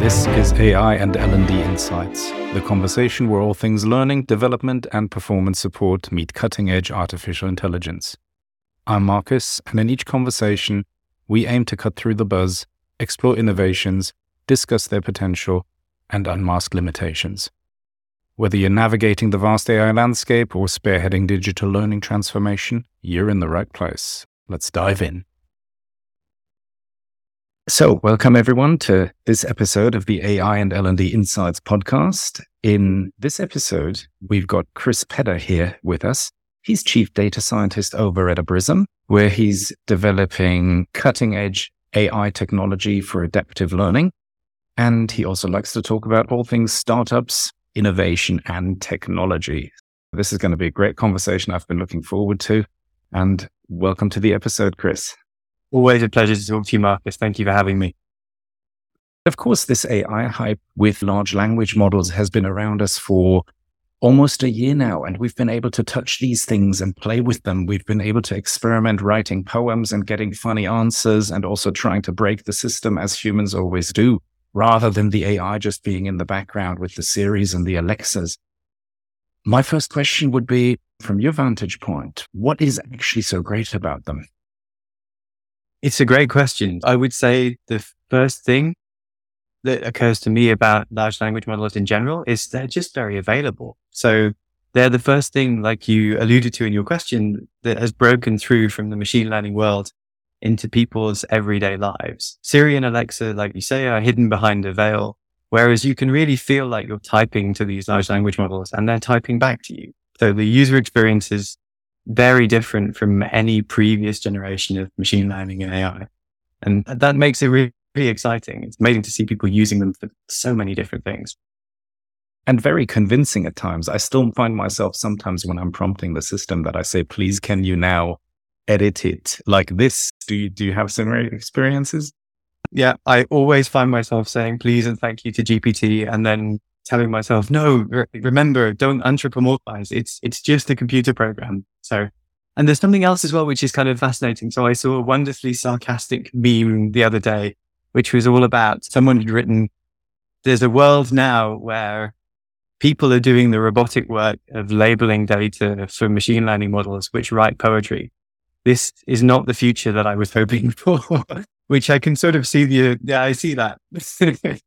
This is AI and L&D Insights, the conversation where all things learning, development, and performance support meet cutting-edge artificial intelligence. I'm Markus, and in each conversation, we aim to cut through the buzz, explore innovations, discuss their potential, and unmask limitations. Whether you're navigating the vast AI landscape or spearheading digital learning transformation, you're in the right place. Let's dive in. So, welcome everyone to this episode of the AI and L&D Insights podcast. In this episode, we've got Chris Pedder here with us. He's chief data scientist over at OBRIZUM, where he's developing cutting edge AI technology for adaptive learning. And he also likes to talk about all things startups, innovation, and technology. This is going to be a great conversation I've been looking forward to. And welcome to the episode, Chris. Always a pleasure to talk to you, Markus. Thank you for having me. Of course, this AI hype with large language models has been around us for almost a year now, and we've been able to touch these things and play with them. We've been able to experiment writing poems and getting funny answers and also trying to break the system as humans always do, rather than the AI just being in the background with the Siris and the Alexas. My first question would be from your vantage point, what is actually so great about them? It's a great question. I would say the first thing that occurs to me about large language models in general is they're just very available. So they're the first thing, like you alluded to in your question, that has broken through from the machine learning world into people's everyday lives. Siri and Alexa, like you say, are hidden behind a veil, whereas you can really feel like you're typing to these large language models and they're typing back to you. So the user experience is very different from any previous generation of machine learning and AI. And that makes it really, really exciting. It's amazing to see people using them for so many different things. And very convincing at times. I still find myself sometimes when I'm prompting the system that I say, please, can you now edit it like this? Do you, do you have similar experiences? Yeah, I always find myself saying please and thank you to GPT and then telling myself, no, re- remember, don't anthropomorphize. It's, it's just a computer program. So, and there's something else as well, which is kind of fascinating. So I saw a wonderfully sarcastic meme the other day, which was all about someone had written, there's a world now where people are doing the robotic work of labeling data for machine learning models, which write poetry. This is not the future that I was hoping for, which I can sort of see the, yeah, I see that.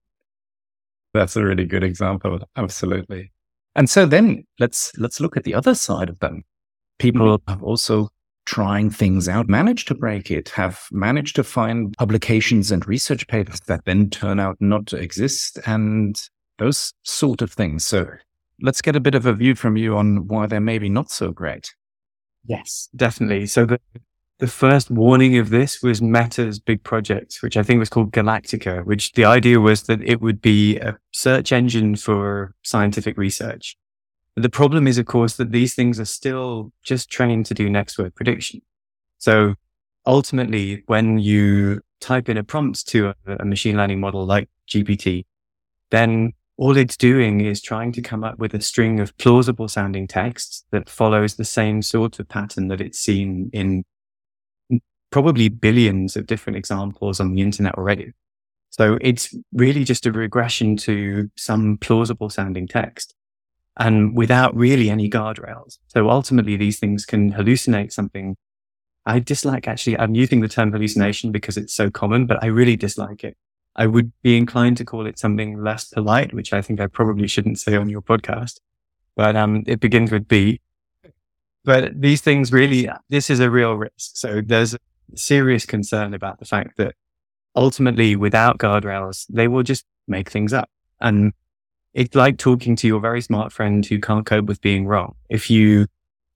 That's a really good example. Absolutely. And so then let's let's look at the other side of them. People mm-hmm. have also trying things out, managed to break it, have managed to find publications and research papers that then turn out not to exist and those sort of things. So let's get a bit of a view from you on why they're maybe not so great. Yes, definitely. So the the first warning of this was Meta's big project, which I think was called Galactica, which the idea was that it would be a search engine for scientific research. The problem is, of course, that these things are still just trained to do next word prediction. So ultimately, when you type in a prompt to a, a machine learning model like GPT, then all it's doing is trying to come up with a string of plausible sounding texts that follows the same sort of pattern that it's seen in probably billions of different examples on the internet already. So it's really just a regression to some plausible sounding text and without really any guardrails. So ultimately these things can hallucinate something. I dislike actually, I'm using the term hallucination because it's so common, but I really dislike it. I would be inclined to call it something less polite, which I think I probably shouldn't say on your podcast, but um, it begins with B. But these things really, this is a real risk. So there's serious concern about the fact that ultimately without guardrails, they will just make things up. And it's like talking to your very smart friend who can't cope with being wrong. If you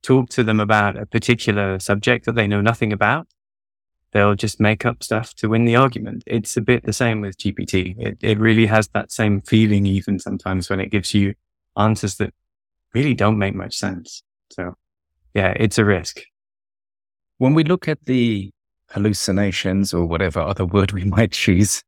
talk to them about a particular subject that they know nothing about, they'll just make up stuff to win the argument. It's a bit the same with GPT. It, it really has that same feeling even sometimes when it gives you answers that really don't make much sense. So yeah, it's a risk. When we look at the hallucinations or whatever other word we might choose,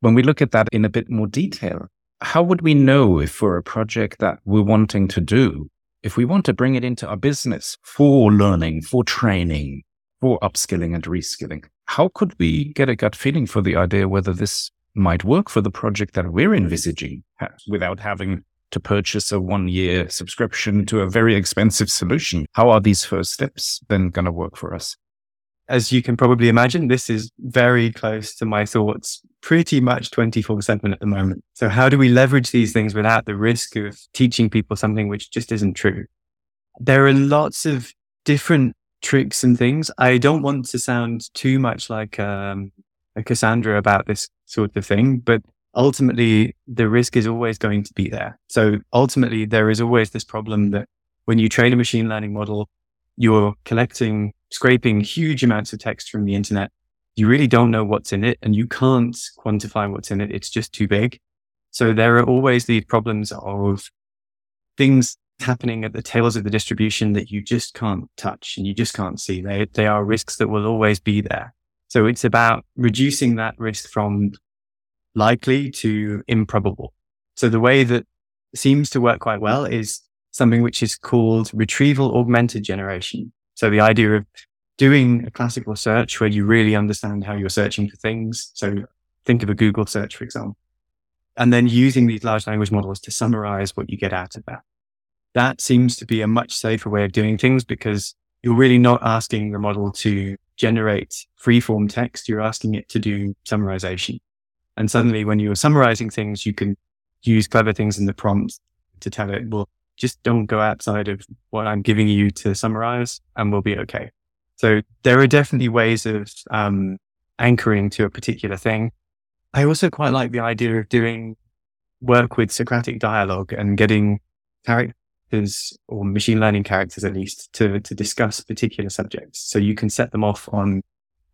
when we look at that in a bit more detail, how would we know if for a project that we're wanting to do, if we want to bring it into our business for learning, for training, for upskilling and reskilling, how could we get a gut feeling for the idea whether this might work for the project that we're envisaging without having to purchase a one year subscription to a very expensive solution. How are these first steps then going to work for us? As you can probably imagine, this is very close to my thoughts pretty much 24 7 at the moment. So how do we leverage these things without the risk of teaching people something which just isn't true? There are lots of different tricks and things. I don't want to sound too much like um, a Cassandra about this sort of thing, but ultimately the risk is always going to be there. So ultimately there is always this problem that when you train a machine learning model, you're collecting, scraping huge amounts of text from the internet. You really don't know what's in it and you can't quantify what's in it. It's just too big. So there are always these problems of things happening at the tails of the distribution that you just can't touch and you just can't see. They, they are risks that will always be there. So it's about reducing that risk from likely to improbable. So the way that seems to work quite well is something which is called retrieval augmented generation. So the idea of doing a classical search where you really understand how you're searching for things. So think of a Google search, for example, and then using these large language models to summarize what you get out of that. That seems to be a much safer way of doing things because you're really not asking the model to generate free-form text. You're asking it to do summarization. And suddenly when you're summarizing things, you can use clever things in the prompt to tell it, well, just don't go outside of what I'm giving you to summarize and we'll be okay. So there are definitely ways of um, anchoring to a particular thing. I also quite like the idea of doing work with Socratic dialogue and getting characters or machine learning characters at least to, to discuss particular subjects. So you can set them off on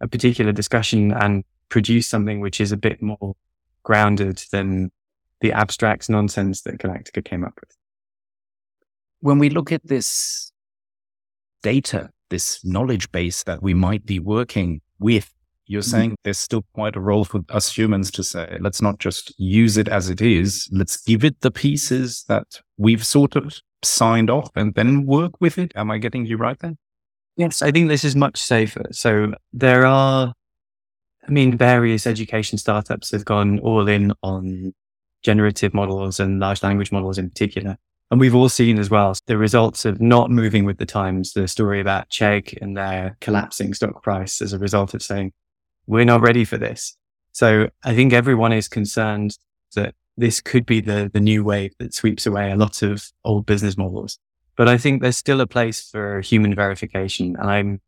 a particular discussion and produce something which is a bit more grounded than the abstract nonsense that Galactica came up with. When we look at this data, this knowledge base that we might be working with, you're mm-hmm. saying there's still quite a role for us humans to say, let's not just use it as it is. Let's give it the pieces that we've sort of signed off and then work with it. Am I getting you right then? Yes, I think this is much safer. So there are I mean, various education startups have gone all in on generative models and large language models in particular. And we've all seen as well the results of not moving with the times, the story about Chegg and their collapsing stock price as a result of saying, we're not ready for this. So I think everyone is concerned that this could be the, the new wave that sweeps away a lot of old business models. But I think there's still a place for human verification. And I'm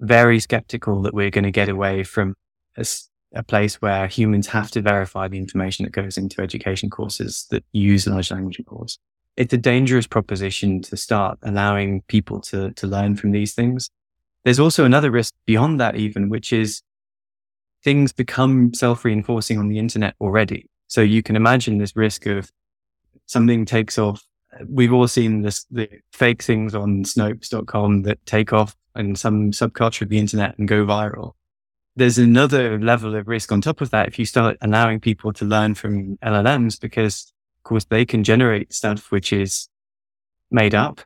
very skeptical that we're going to get away from a, a place where humans have to verify the information that goes into education courses that use large language models. It's a dangerous proposition to start allowing people to, to learn from these things. There's also another risk beyond that even, which is things become self-reinforcing on the internet already. So you can imagine this risk of something takes off. We've all seen this, the fake things on Snopes.com that take off in some subculture of the internet and go viral there's another level of risk on top of that if you start allowing people to learn from LLMs, because of course they can generate stuff which is made up.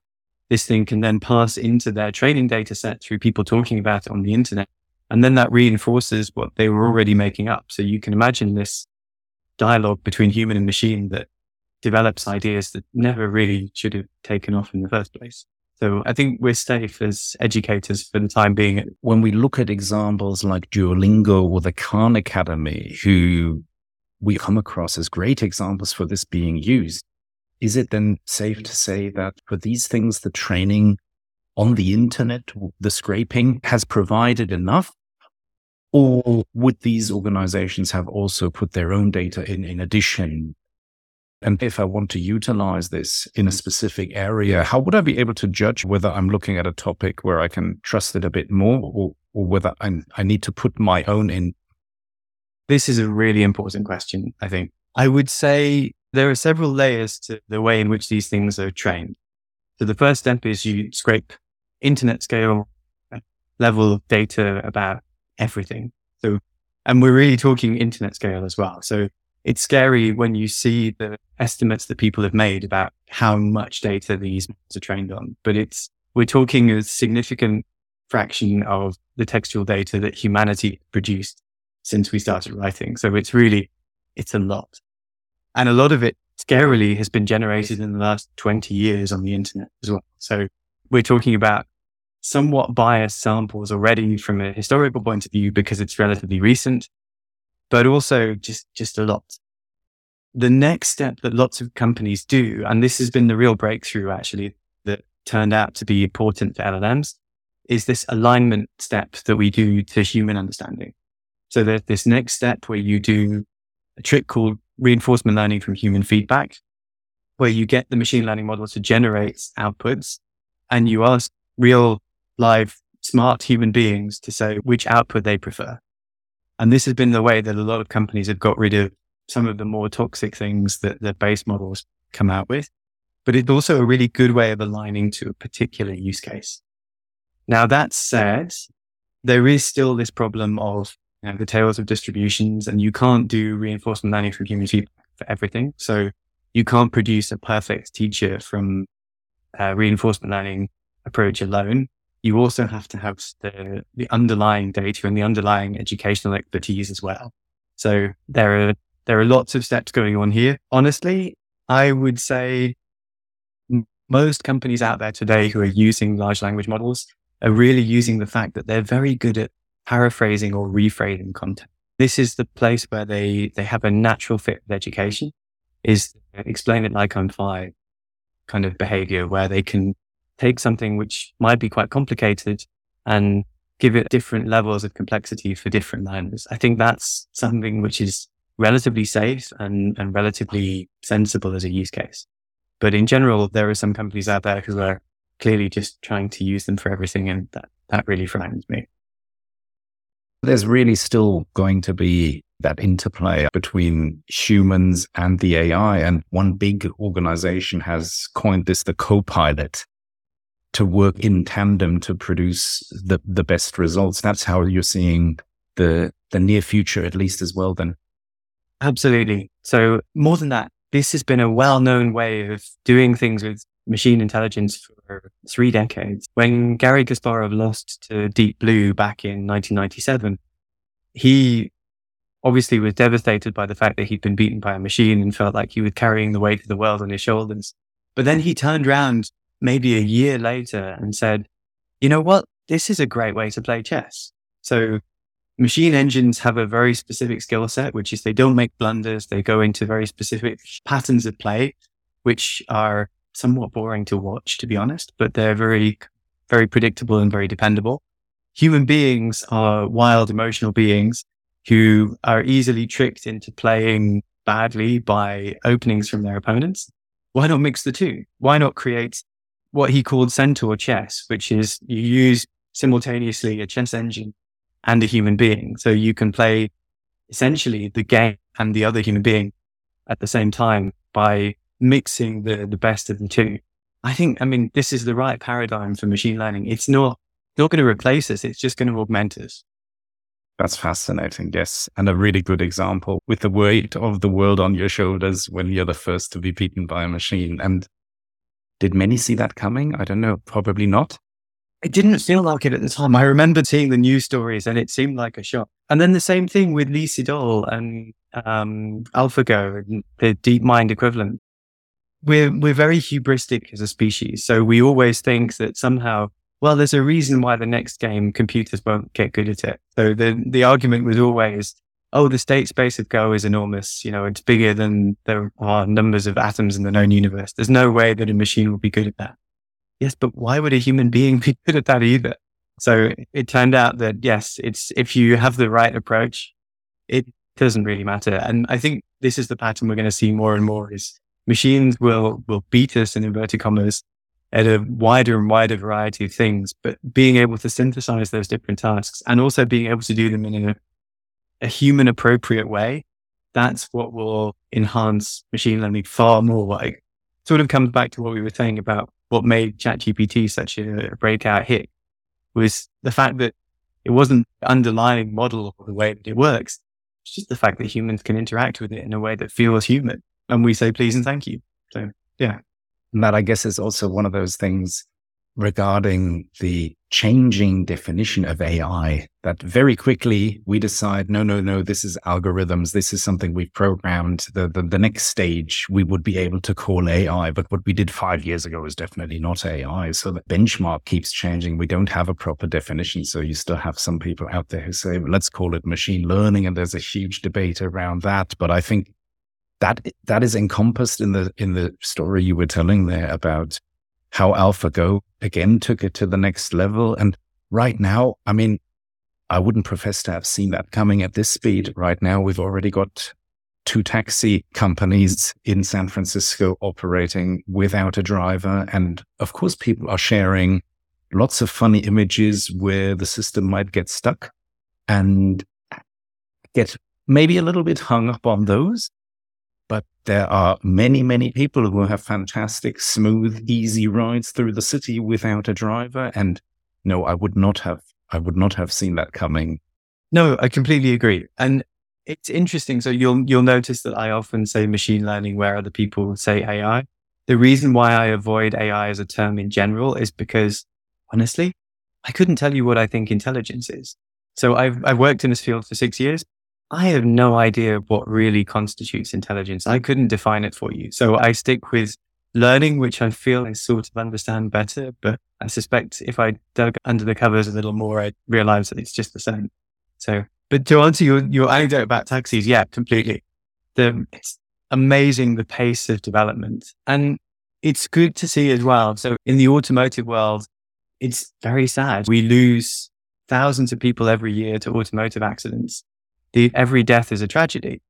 This thing can then pass into their training data set through people talking about it on the internet. And then that reinforces what they were already making up. So you can imagine this dialogue between human and machine that develops ideas that never really should have taken off in the first place. So I think we're safe as educators for the time being. When we look at examples like Duolingo or the Khan Academy, who we come across as great examples for this being used, is it then safe to say that for these things, the training on the internet, the scraping has provided enough? Or would these organizations have also put their own data in in addition and if I want to utilize this in a specific area, how would I be able to judge whether I'm looking at a topic where I can trust it a bit more or, or whether i I need to put my own in? This is a really important question, I think. I would say there are several layers to the way in which these things are trained. So the first step is you scrape internet scale uh, level data about everything. So, and we're really talking internet scale as well. So it's scary when you see the estimates that people have made about how much data these models are trained on. But it's, we're talking a significant fraction of the textual data that humanity produced since we started writing. So it's really it's a lot. And a lot of it scarily has been generated in the last 20 years on the internet as well. So we're talking about somewhat biased samples already from a historical point of view because it's relatively recent, but also just, just a lot. The next step that lots of companies do, and this has been the real breakthrough actually that turned out to be important for LLMs, is this alignment step that we do to human understanding. So there's this next step where you do a trick called reinforcement learning from human feedback, where you get the machine learning model to generate outputs and you ask real live smart human beings to say which output they prefer. And this has been the way that a lot of companies have got rid of some of the more toxic things that the base models come out with. But it's also a really good way of aligning to a particular use case. Now, that said, there is still this problem of you know, the tails of distributions and you can't do reinforcement learning from human feedback for everything. So you can't produce a perfect teacher from uh, reinforcement learning approach alone. You also have to have the, the underlying data and the underlying educational expertise as well. So there are, there are lots of steps going on here. Honestly, I would say most companies out there today who are using large language models are really using the fact that they're very good at paraphrasing or rephrasing content. This is the place where they, they have a natural fit with education is explain it like I'm five kind of behavior where they can take something which might be quite complicated and give it different levels of complexity for different learners. I think that's something which is relatively safe and, and relatively sensible as a use case. But in general, there are some companies out there who are clearly just trying to use them for everything. And that, that really frightens me. There's really still going to be that interplay between humans and the AI. And one big organization has coined this the co-pilot to work in tandem to produce the, the best results. That's how you're seeing the, the near future, at least as well, then. Absolutely. So more than that, this has been a well-known way of doing things with machine intelligence for three decades. When Garry Kasparov lost to Deep Blue back in 1997, he obviously was devastated by the fact that he'd been beaten by a machine and felt like he was carrying the weight of the world on his shoulders. But then he turned around maybe a year later and said, you know what? This is a great way to play chess. So machine engines have a very specific skill set, which is they don't make blunders. They go into very specific patterns of play, which are somewhat boring to watch, to be honest, but they're very, very predictable and very dependable. Human beings are wild, emotional beings who are easily tricked into playing badly by openings from their opponents. Why not mix the two? Why not create what he called centaur chess, which is you use simultaneously a chess engine and a human being. So you can play essentially the game and the other human being at the same time by mixing the, the best of the two. I think, I mean, this is the right paradigm for machine learning. It's not, not going to replace us. It's just going to augment us. That's fascinating. Yes. And a really good example with the weight of the world on your shoulders when you're the first to be beaten by a machine. And did many see that coming? I don't know. Probably not. It didn't feel like it at the time. I remember seeing the news stories and it seemed like a shock. And then the same thing with Lee Sedol and um, AlphaGo, and the DeepMind equivalent we're we're very hubristic as a species. So we always think that somehow, well, there's a reason why the next game computers won't get good at it. So the the argument was always, oh, the state space of Go is enormous. You know, it's bigger than there are numbers of atoms in the known universe. There's no way that a machine will be good at that. Yes, but why would a human being be good at that either? So it turned out that yes, it's if you have the right approach, it doesn't really matter. And I think this is the pattern we're going to see more and more is machines will, will beat us in inverted commas at a wider and wider variety of things, but being able to synthesize those different tasks and also being able to do them in a, a human appropriate way, that's what will enhance machine learning far more. Like sort of comes back to what we were saying about what made ChatGPT such a, breakout hit was the fact that it wasn't underlying model or the way that it works. It's just the fact that humans can interact with it in a way that feels human and we say please and mm-hmm. thank you. So yeah. And that I guess is also one of those things regarding the changing definition of AI that very quickly we decide, no, no, no, this is algorithms. This is something we've programmed. The, the, the next stage we would be able to call AI. But what we did five years ago is definitely not AI. So the benchmark keeps changing. We don't have a proper definition. So you still have some people out there who say, well, let's call it machine learning. And there's a huge debate around that. But I think that that is encompassed in the in the story you were telling there about how AlphaGo again took it to the next level. And right now, I mean, I wouldn't profess to have seen that coming at this speed. Right now, we've already got two taxi companies in San Francisco operating without a driver. And of course, people are sharing lots of funny images where the system might get stuck and get maybe a little bit hung up on those. There are many, many people who have fantastic, smooth, easy rides through the city without a driver. And no, I would not have, I would not have seen that coming. No, I completely agree. And it's interesting. So you'll, you'll notice that I often say machine learning where other people say AI. The reason why I avoid AI as a term in general is because honestly, I couldn't tell you what I think intelligence is. So I've, I've worked in this field for six years. I have no idea what really constitutes intelligence. I couldn't define it for you. So I stick with learning, which I feel I sort of understand better. But I suspect if I dug under the covers a little more, I'd realize that it's just the same. So, but to answer your, your anecdote about taxis, yeah, completely. The, it's amazing the pace of development. And it's good to see as well. So in the automotive world, it's very sad. We lose thousands of people every year to automotive accidents the every death is a tragedy.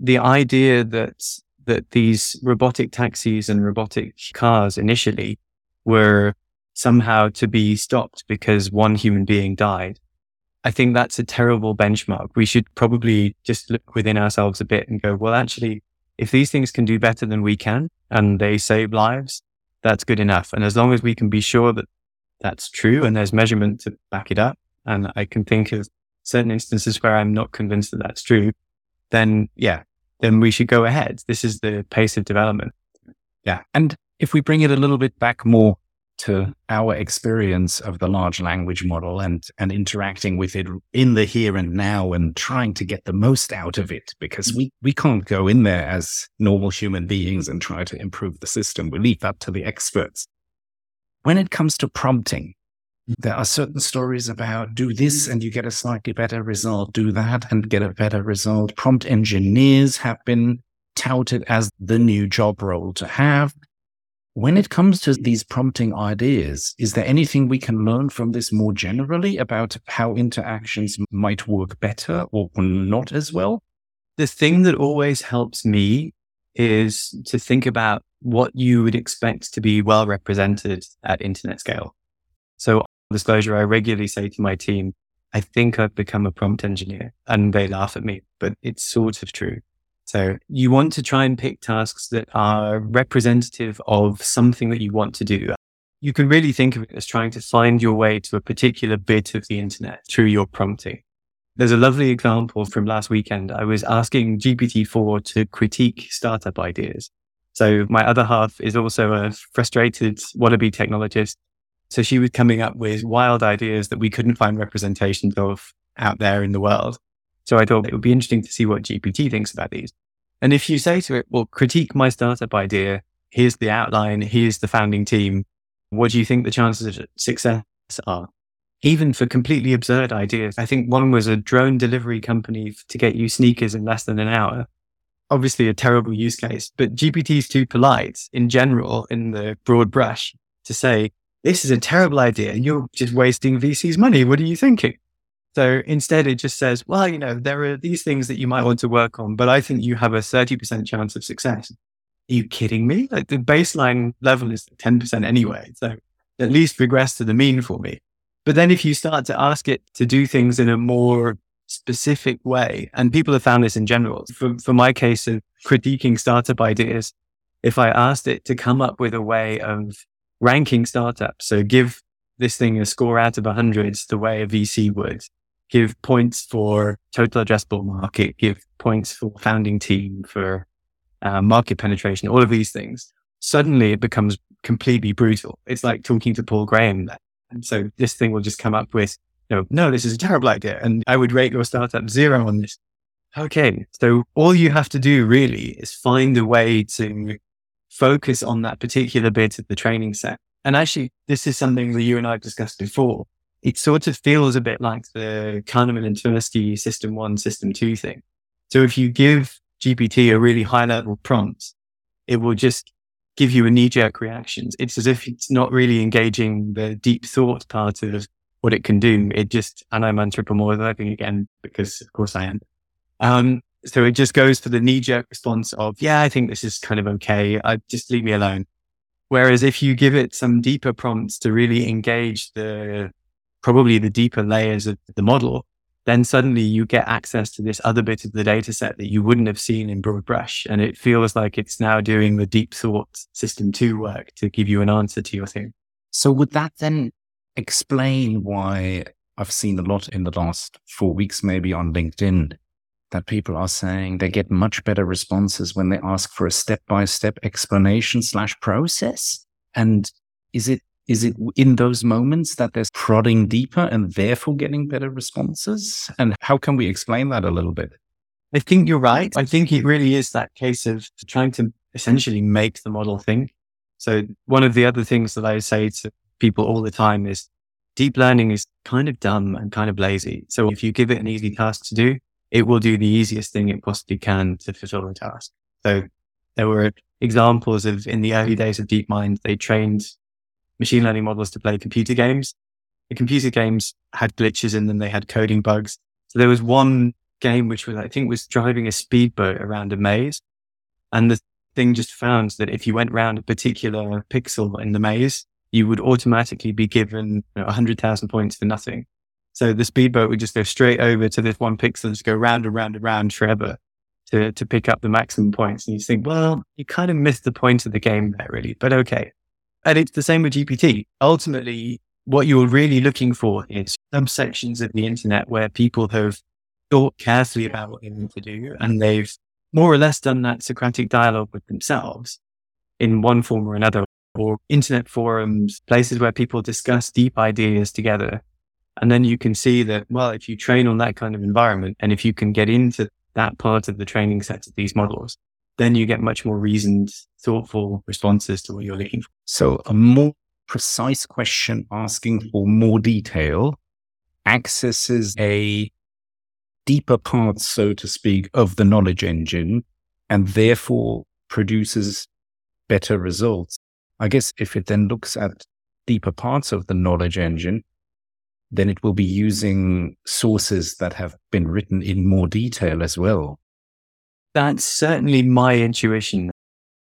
The idea that that these robotic taxis and robotic cars initially were somehow to be stopped because one human being died. I think that's a terrible benchmark. We should probably just look within ourselves a bit and go, well, actually, if these things can do better than we can and they save lives, that's good enough. And as long as we can be sure that that's true and there's measurement to back it up, and I can think of certain instances where I'm not convinced that that's true, then yeah, then we should go ahead. This is the pace of development. Yeah. And if we bring it a little bit back more to our experience of the large language model and, and interacting with it in the here and now and trying to get the most out of it, because we, we can't go in there as normal human beings and try to improve the system. We leave that to the experts. When it comes to prompting, there are certain stories about do this and you get a slightly better result, do that and get a better result. Prompt engineers have been touted as the new job role to have. When it comes to these prompting ideas, is there anything we can learn from this more generally about how interactions might work better or not as well? The thing that always helps me is to think about what you would expect to be well represented at internet scale. So disclosure, I regularly say to my team, I think I've become a prompt engineer and they laugh at me, but it's sort of true. So you want to try and pick tasks that are representative of something that you want to do. You can really think of it as trying to find your way to a particular bit of the internet through your prompting. There's a lovely example from last weekend. I was asking GPT-4 to critique startup ideas. So my other half is also a frustrated wannabe technologist so she was coming up with wild ideas that we couldn't find representations of out there in the world. So I thought it would be interesting to see what GPT thinks about these. And if you say to it, well, critique my startup idea, here's the outline, here's the founding team. What do you think the chances of success are? Even for completely absurd ideas. I think one was a drone delivery company to get you sneakers in less than an hour. Obviously a terrible use case, but GPT is too polite in general in the broad brush to say, this is a terrible idea. You're just wasting VC's money. What are you thinking? So instead, it just says, well, you know, there are these things that you might want to work on, but I think you have a 30% chance of success. Are you kidding me? Like the baseline level is 10% anyway. So at least regress to the mean for me. But then if you start to ask it to do things in a more specific way, and people have found this in general, for, for my case of critiquing startup ideas, if I asked it to come up with a way of ranking startups. So give this thing a score out of 100 the way a VC would. Give points for total addressable market, give points for founding team, for uh, market penetration, all of these things. Suddenly it becomes completely brutal. It's like talking to Paul Graham. And so this thing will just come up with, you know, no, this is a terrible idea. And I would rate your startup zero on this. Okay. So all you have to do really is find a way to focus on that particular bit of the training set. And actually, this is something that you and I have discussed before. It sort of feels a bit like the Kahneman and Tversky system one, system two thing. So if you give GPT a really high level prompt, it will just give you a knee jerk reactions. It's as if it's not really engaging the deep thought part of what it can do. It just, and I'm anthropomorphizing again because of course I am. Um, so it just goes for the knee jerk response of, yeah, I think this is kind of okay. I just leave me alone. Whereas if you give it some deeper prompts to really engage the, probably the deeper layers of the model, then suddenly you get access to this other bit of the data set that you wouldn't have seen in broad brush. And it feels like it's now doing the deep thought system two work to give you an answer to your thing. So would that then explain why I've seen a lot in the last four weeks, maybe on LinkedIn, that people are saying they get much better responses when they ask for a step by step explanation slash process? And is it is it in those moments that there's prodding deeper and therefore getting better responses? And how can we explain that a little bit? I think you're right. I think it really is that case of trying to essentially make the model think. So one of the other things that I say to people all the time is deep learning is kind of dumb and kind of lazy. So if you give it an easy task to do, it will do the easiest thing it possibly can to fulfill the task. So there were examples of in the early days of DeepMind, they trained machine learning models to play computer games. The computer games had glitches in them. They had coding bugs. So there was one game which was, I think was driving a speedboat around a maze. And the thing just found that if you went around a particular pixel in the maze, you would automatically be given you know, 100,000 points for nothing. So the speedboat would just go straight over to this one pixel and just go round and round and round forever to, to pick up the maximum points. And you think, well, you kind of missed the point of the game there, really, but okay. And it's the same with GPT. Ultimately, what you're really looking for is subsections of the internet where people have thought carefully about what they want to do and they've more or less done that Socratic dialogue with themselves in one form or another, or internet forums, places where people discuss deep ideas together. And then you can see that, well, if you train on that kind of environment and if you can get into that part of the training set of these models, then you get much more reasoned, thoughtful responses to what you're looking for. So a more precise question asking for more detail accesses a deeper part, so to speak, of the knowledge engine and therefore produces better results. I guess if it then looks at deeper parts of the knowledge engine, then it will be using sources that have been written in more detail as well. That's certainly my intuition.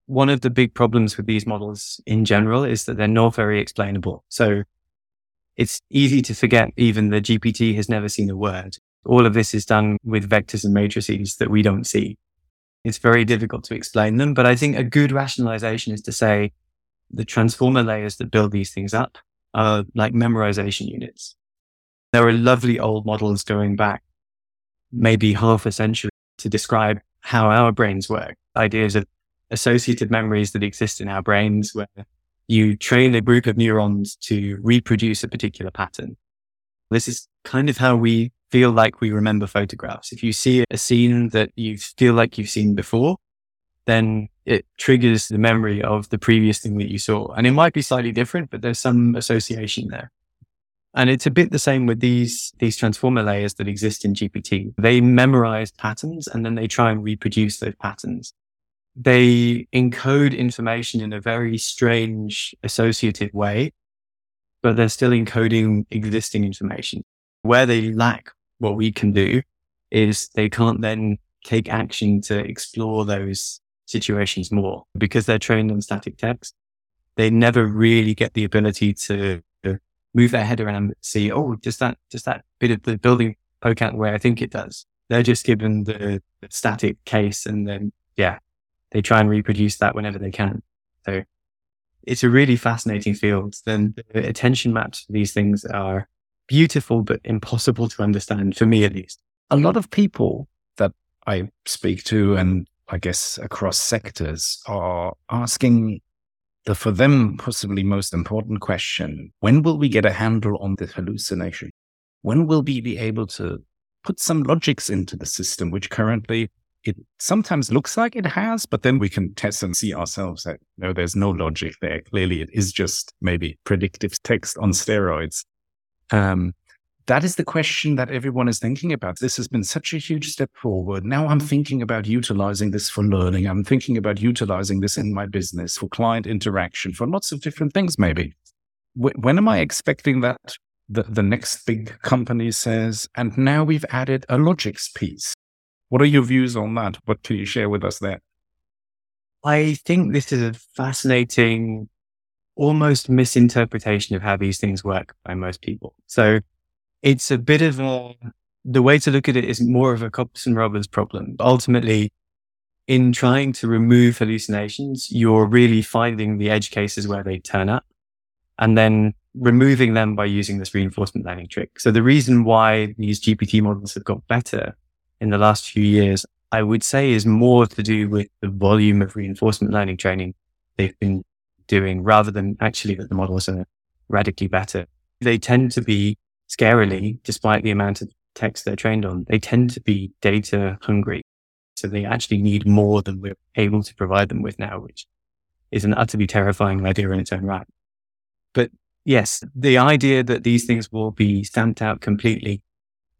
One of the big problems with these models in general is that they're not very explainable. So it's easy to forget even the GPT has never seen a word. All of this is done with vectors and matrices that we don't see. It's very difficult to explain them, but I think a good rationalization is to say the transformer layers that build these things up are like memorization units. There are lovely old models going back maybe half a century to describe how our brains work. Ideas of associated memories that exist in our brains where you train a group of neurons to reproduce a particular pattern. This is kind of how we feel like we remember photographs. If you see a scene that you feel like you've seen before, then it triggers the memory of the previous thing that you saw. And it might be slightly different, but there's some association there. And it's a bit the same with these, these transformer layers that exist in GPT. They memorize patterns and then they try and reproduce those patterns. They encode information in a very strange associative way, but they're still encoding existing information. Where they lack what we can do is they can't then take action to explore those situations more because they're trained on static text. They never really get the ability to move their head around see, oh, does that, does that bit of the building poke out the way I think it does? They're just given the, the static case and then, yeah, they try and reproduce that whenever they can. So it's a really fascinating field. Then the attention maps for these things are beautiful, but impossible to understand for me at least. A lot of people that I speak to and I guess across sectors are asking the for them possibly most important question when will we get a handle on the hallucination? When will we be able to put some logics into the system, which currently it sometimes looks like it has, but then we can test and see ourselves that no, there's no logic there. Clearly, it is just maybe predictive text on steroids. Um, that is the question that everyone is thinking about. This has been such a huge step forward. Now I'm thinking about utilizing this for learning. I'm thinking about utilizing this in my business for client interaction, for lots of different things, maybe. When am I expecting that the, the next big company says, and now we've added a logics piece? What are your views on that? What can you share with us there? I think this is a fascinating, almost misinterpretation of how these things work by most people. So it's a bit of a, the way to look at it is more of a cops and robbers problem. Ultimately, in trying to remove hallucinations, you're really finding the edge cases where they turn up and then removing them by using this reinforcement learning trick. So the reason why these GPT models have got better in the last few years, I would say is more to do with the volume of reinforcement learning training they've been doing rather than actually that the models are radically better. They tend to be scarily, despite the amount of text they're trained on, they tend to be data hungry. So they actually need more than we're able to provide them with now, which is an utterly terrifying idea in its own right. But yes, the idea that these things will be stamped out completely,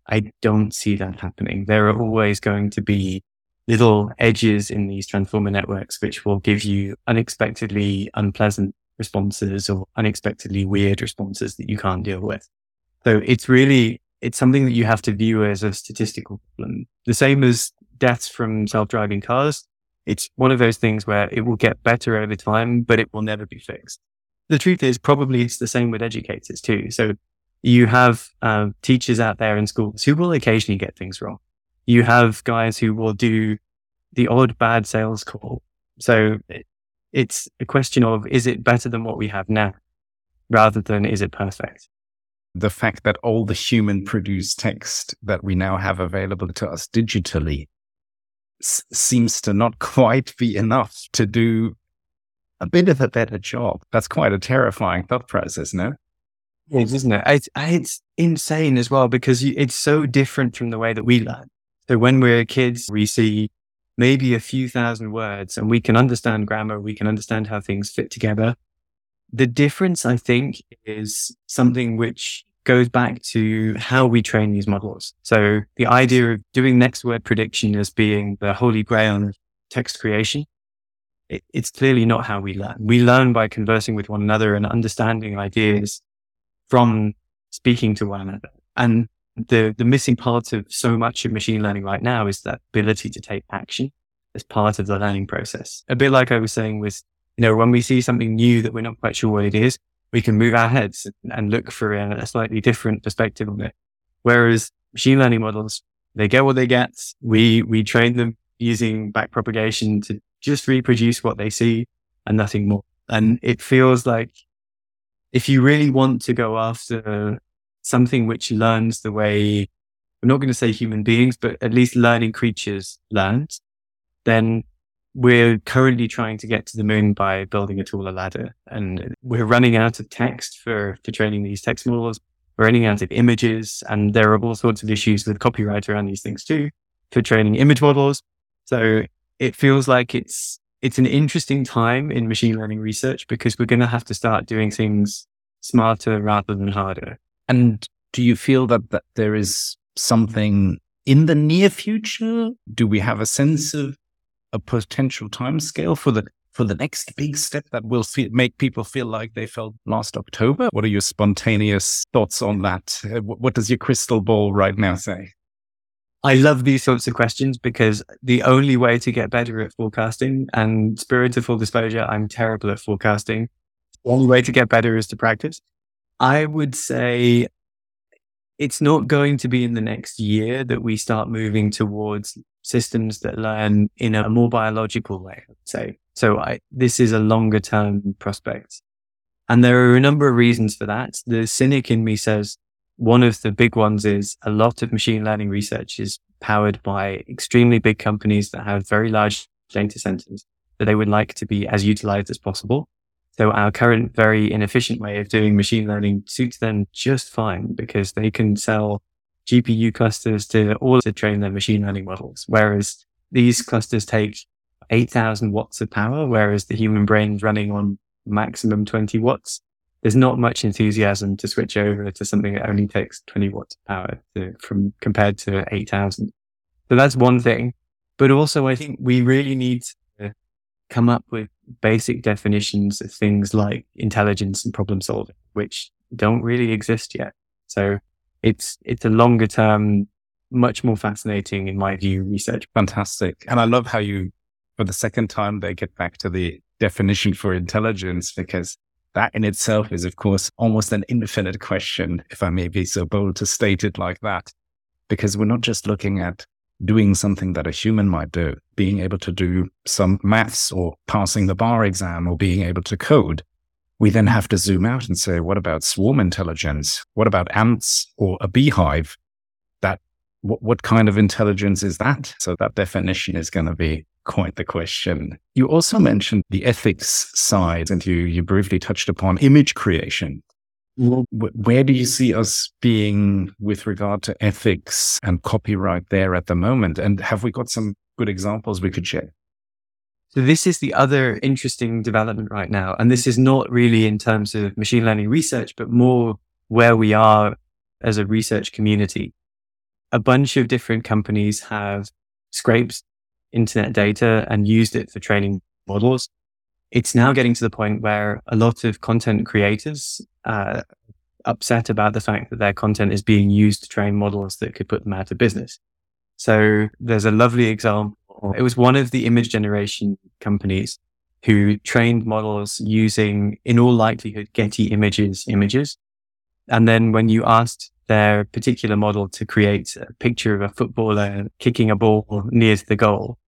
I don't see that happening. There are always going to be little edges in these transformer networks, which will give you unexpectedly unpleasant responses or unexpectedly weird responses that you can't deal with. So it's really, it's something that you have to view as a statistical problem. The same as deaths from self-driving cars. It's one of those things where it will get better over time, but it will never be fixed. The truth is probably it's the same with educators too. So you have uh, teachers out there in schools who will occasionally get things wrong. You have guys who will do the odd bad sales call. So it's a question of, is it better than what we have now rather than is it perfect? The fact that all the human mm-hmm. produced text that we now have available to us digitally s- seems to not quite be enough to do a bit of a better job. That's quite a terrifying thought process, no? It is, isn't it? It's, it's insane as well because it's so different from the way that we learn. So when we're kids, we see maybe a few thousand words and we can understand grammar. We can understand how things fit together. The difference, I think, is something which goes back to how we train these models. So the idea of doing next word prediction as being the holy grail of text creation, it, it's clearly not how we learn. We learn by conversing with one another and understanding ideas from speaking to one another. And the, the missing part of so much of machine learning right now is that ability to take action as part of the learning process. A bit like I was saying with you know, when we see something new that we're not quite sure what it is, we can move our heads and look for a, slightly different perspective on it. Whereas machine learning models, they get what they get. We, we train them using back propagation to just reproduce what they see and nothing more. And it feels like if you really want to go after something which learns the way, I'm not going to say human beings, but at least learning creatures learn, then we're currently trying to get to the moon by building a taller ladder and we're running out of text for, for training these text models. We're running out of images and there are all sorts of issues with copyright around these things too for training image models. So it feels like it's, it's an interesting time in machine learning research because we're going to have to start doing things smarter rather than harder. And do you feel that, that there is something in the near future? Do we have a sense of a potential time scale for the for the next big step that will make people feel like they felt last October? What are your spontaneous thoughts on that? Uh, what does your crystal ball right now say? I love these sorts of questions because the only way to get better at forecasting and spirit of full disclosure, I'm terrible at forecasting. The only way to get better is to practice. I would say it's not going to be in the next year that we start moving towards systems that learn in a more biological way, say. So I, this is a longer term prospect. And there are a number of reasons for that. The cynic in me says one of the big ones is a lot of machine learning research is powered by extremely big companies that have very large data centers that they would like to be as utilized as possible. So our current very inefficient way of doing machine learning suits them just fine because they can sell GPU clusters to all to train their machine learning models. Whereas these clusters take 8000 watts of power, whereas the human brain is running on maximum 20 watts. There's not much enthusiasm to switch over to something that only takes 20 watts of power to, from compared to 8000. So that's one thing. But also I think we really need to come up with basic definitions of things like intelligence and problem solving, which don't really exist yet. So it's, it's a longer term, much more fascinating in my view, research. Fantastic. And I love how you, for the second time, they get back to the definition for intelligence because that in itself is, of course, almost an infinite question, if I may be so bold to state it like that, because we're not just looking at doing something that a human might do, being able to do some maths or passing the bar exam or being able to code. We then have to zoom out and say, what about swarm intelligence? What about ants or a beehive? That, what, what kind of intelligence is that? So that definition is going to be quite the question. You also mentioned the ethics side and you, you briefly touched upon image creation. Mm-hmm. Where do you see us being with regard to ethics and copyright there at the moment? And have we got some good examples we could share? So this is the other interesting development right now. And this is not really in terms of machine learning research, but more where we are as a research community. A bunch of different companies have scraped internet data and used it for training models. It's now getting to the point where a lot of content creators uh, upset about the fact that their content is being used to train models that could put them out of business. So there's a lovely example. It was one of the image generation companies who trained models using, in all likelihood, Getty images images. And then when you asked their particular model to create a picture of a footballer kicking a ball near the goal,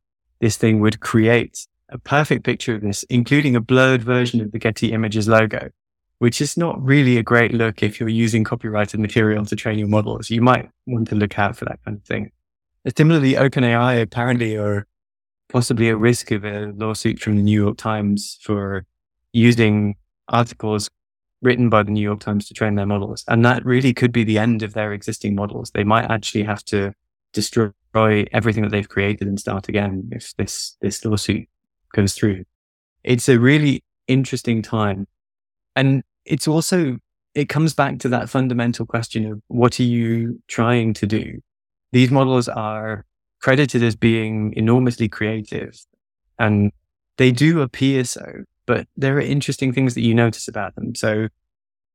this thing would create a perfect picture of this, including a blurred version of the Getty Images logo, which is not really a great look if you're using copyrighted material to train your models. You might want to look out for that kind of thing. Similarly, OpenAI apparently are possibly at risk of a lawsuit from the New York Times for using articles written by the New York Times to train their models. And that really could be the end of their existing models. They might actually have to destroy everything that they've created and start again if this, this lawsuit goes through. It's a really interesting time. And it's also, it comes back to that fundamental question of what are you trying to do? These models are credited as being enormously creative and they do appear so, but there are interesting things that you notice about them. So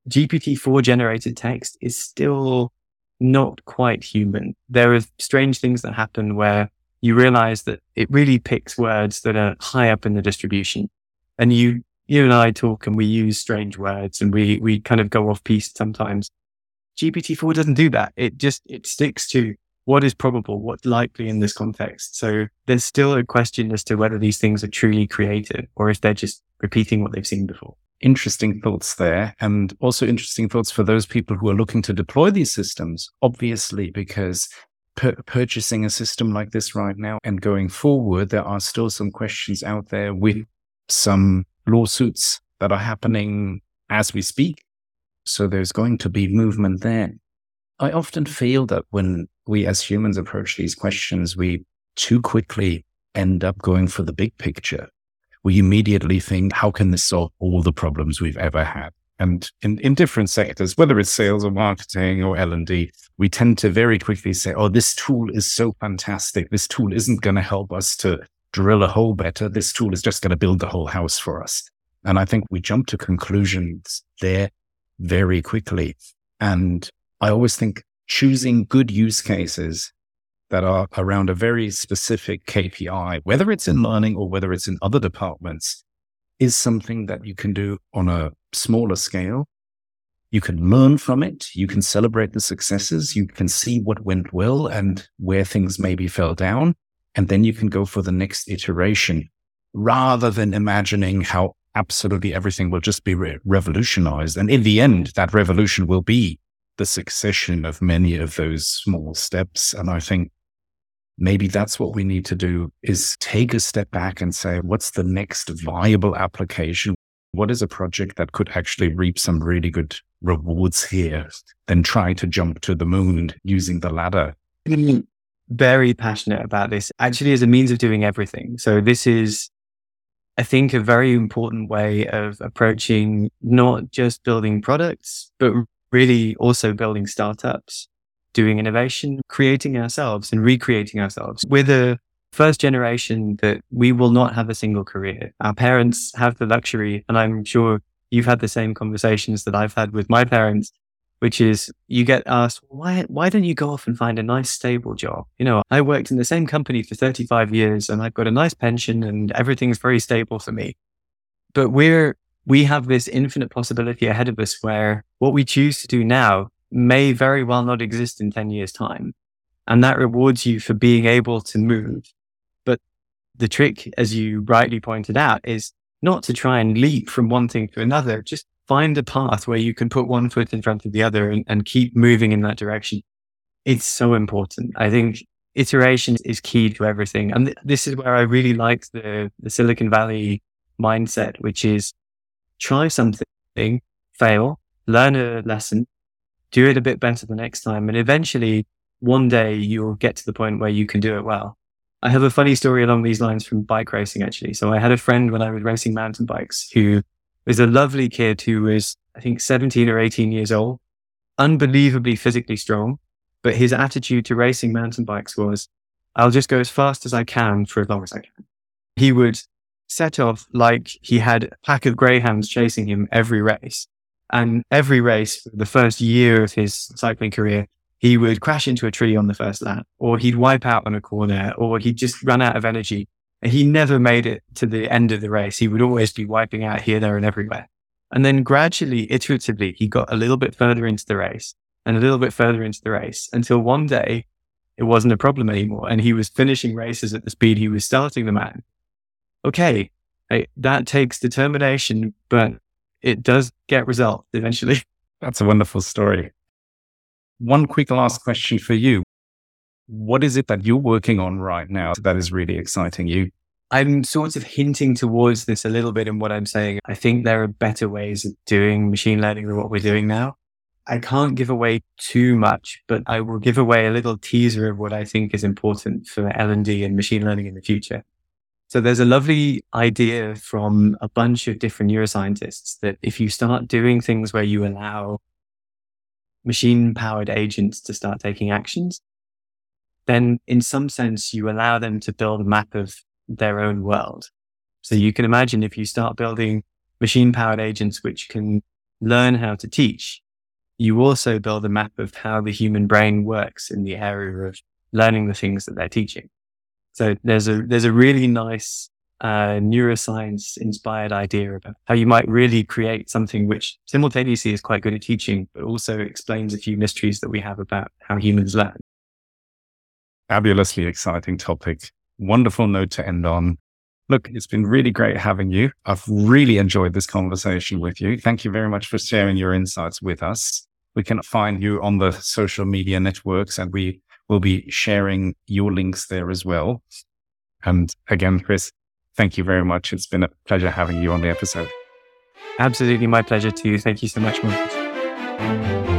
GPT-4 generated text is still not quite human. There are strange things that happen where you realize that it really picks words that are high up in the distribution. And you, you and I talk and we use strange words and we, we kind of go off piece sometimes. GPT-4 doesn't do that. It just, it sticks to what is probable, what's likely in this context. So there's still a question as to whether these things are truly creative or if they're just repeating what they've seen before. Interesting thoughts there. And also interesting thoughts for those people who are looking to deploy these systems, obviously, because purchasing a system like this right now and going forward, there are still some questions out there with some lawsuits that are happening as we speak. So there's going to be movement there. I often feel that when we as humans approach these questions, we too quickly end up going for the big picture. We immediately think, how can this solve all the problems we've ever had? And in, in different sectors, whether it's sales or marketing or L&D, we tend to very quickly say, oh, this tool is so fantastic. This tool isn't going to help us to drill a hole better. This tool is just going to build the whole house for us. And I think we jump to conclusions there very quickly. And I always think choosing good use cases that are around a very specific KPI, whether it's in learning or whether it's in other departments, is something that you can do on a smaller scale. You can learn from it. You can celebrate the successes. You can see what went well and where things maybe fell down. And then you can go for the next iteration rather than imagining how absolutely everything will just be re- revolutionized. And in the end, that revolution will be the succession of many of those small steps. And I think maybe that's what we need to do is take a step back and say, what's the next viable application? what is a project that could actually reap some really good rewards here than try to jump to the moon using the ladder? Very passionate about this, actually, as a means of doing everything. So, this is, I think, a very important way of approaching not just building products, but really also building startups, doing innovation, creating ourselves and recreating ourselves. We're the first generation that we will not have a single career. Our parents have the luxury, and I'm sure you've had the same conversations that I've had with my parents, which is you get asked, why, why don't you go off and find a nice stable job? You know, I worked in the same company for 35 years and I've got a nice pension and everything's very stable for me. But we're, we have this infinite possibility ahead of us where what we choose to do now may very well not exist in 10 years time. And that rewards you for being able to move. But the trick, as you rightly pointed out, is not to try and leap from one thing to another. Just find a path where you can put one foot in front of the other and, and keep moving in that direction. It's so important. I think iteration is key to everything. And th- this is where I really like the, the Silicon Valley mindset, which is try something, fail, learn a lesson, do it a bit better the next time. And eventually one day you'll get to the point where you can do it well. I have a funny story along these lines from bike racing, actually. So I had a friend when I was racing mountain bikes who was a lovely kid who was, I think, 17 or 18 years old, unbelievably physically strong. But his attitude to racing mountain bikes was, I'll just go as fast as I can for as long as I can. He would set off like he had a pack of greyhounds chasing him every race. And every race for the first year of his cycling career, he would crash into a tree on the first lap, or he'd wipe out on a corner, or he'd just run out of energy. And he never made it to the end of the race. He would always be wiping out here, there, and everywhere. And then gradually, iteratively, he got a little bit further into the race and a little bit further into the race until one day it wasn't a problem anymore. And he was finishing races at the speed he was starting them at. Okay. that takes determination, but it does get results eventually. That's a wonderful story. One quick last question for you. What is it that you're working on right now that is really exciting you? I'm sort of hinting towards this a little bit in what I'm saying. I think there are better ways of doing machine learning than what we're doing now. I can't give away too much, but I will give away a little teaser of what I think is important for L&D and machine learning in the future. So there's a lovely idea from a bunch of different neuroscientists that if you start doing things where you allow machine powered agents to start taking actions, then in some sense, you allow them to build a map of their own world. So you can imagine if you start building machine powered agents, which can learn how to teach, you also build a map of how the human brain works in the area of learning the things that they're teaching. So there's a, there's a really nice uh, neuroscience inspired idea about how you might really create something which simultaneously is quite good at teaching, but also explains a few mysteries that we have about how humans learn. Fabulously exciting topic. Wonderful note to end on. Look, it's been really great having you. I've really enjoyed this conversation with you. Thank you very much for sharing your insights with us. We can find you on the social media networks and we will be sharing your links there as well. And again, Chris, thank you very much. It's been a pleasure having you on the episode. Absolutely my pleasure too. Thank you so much, Markus.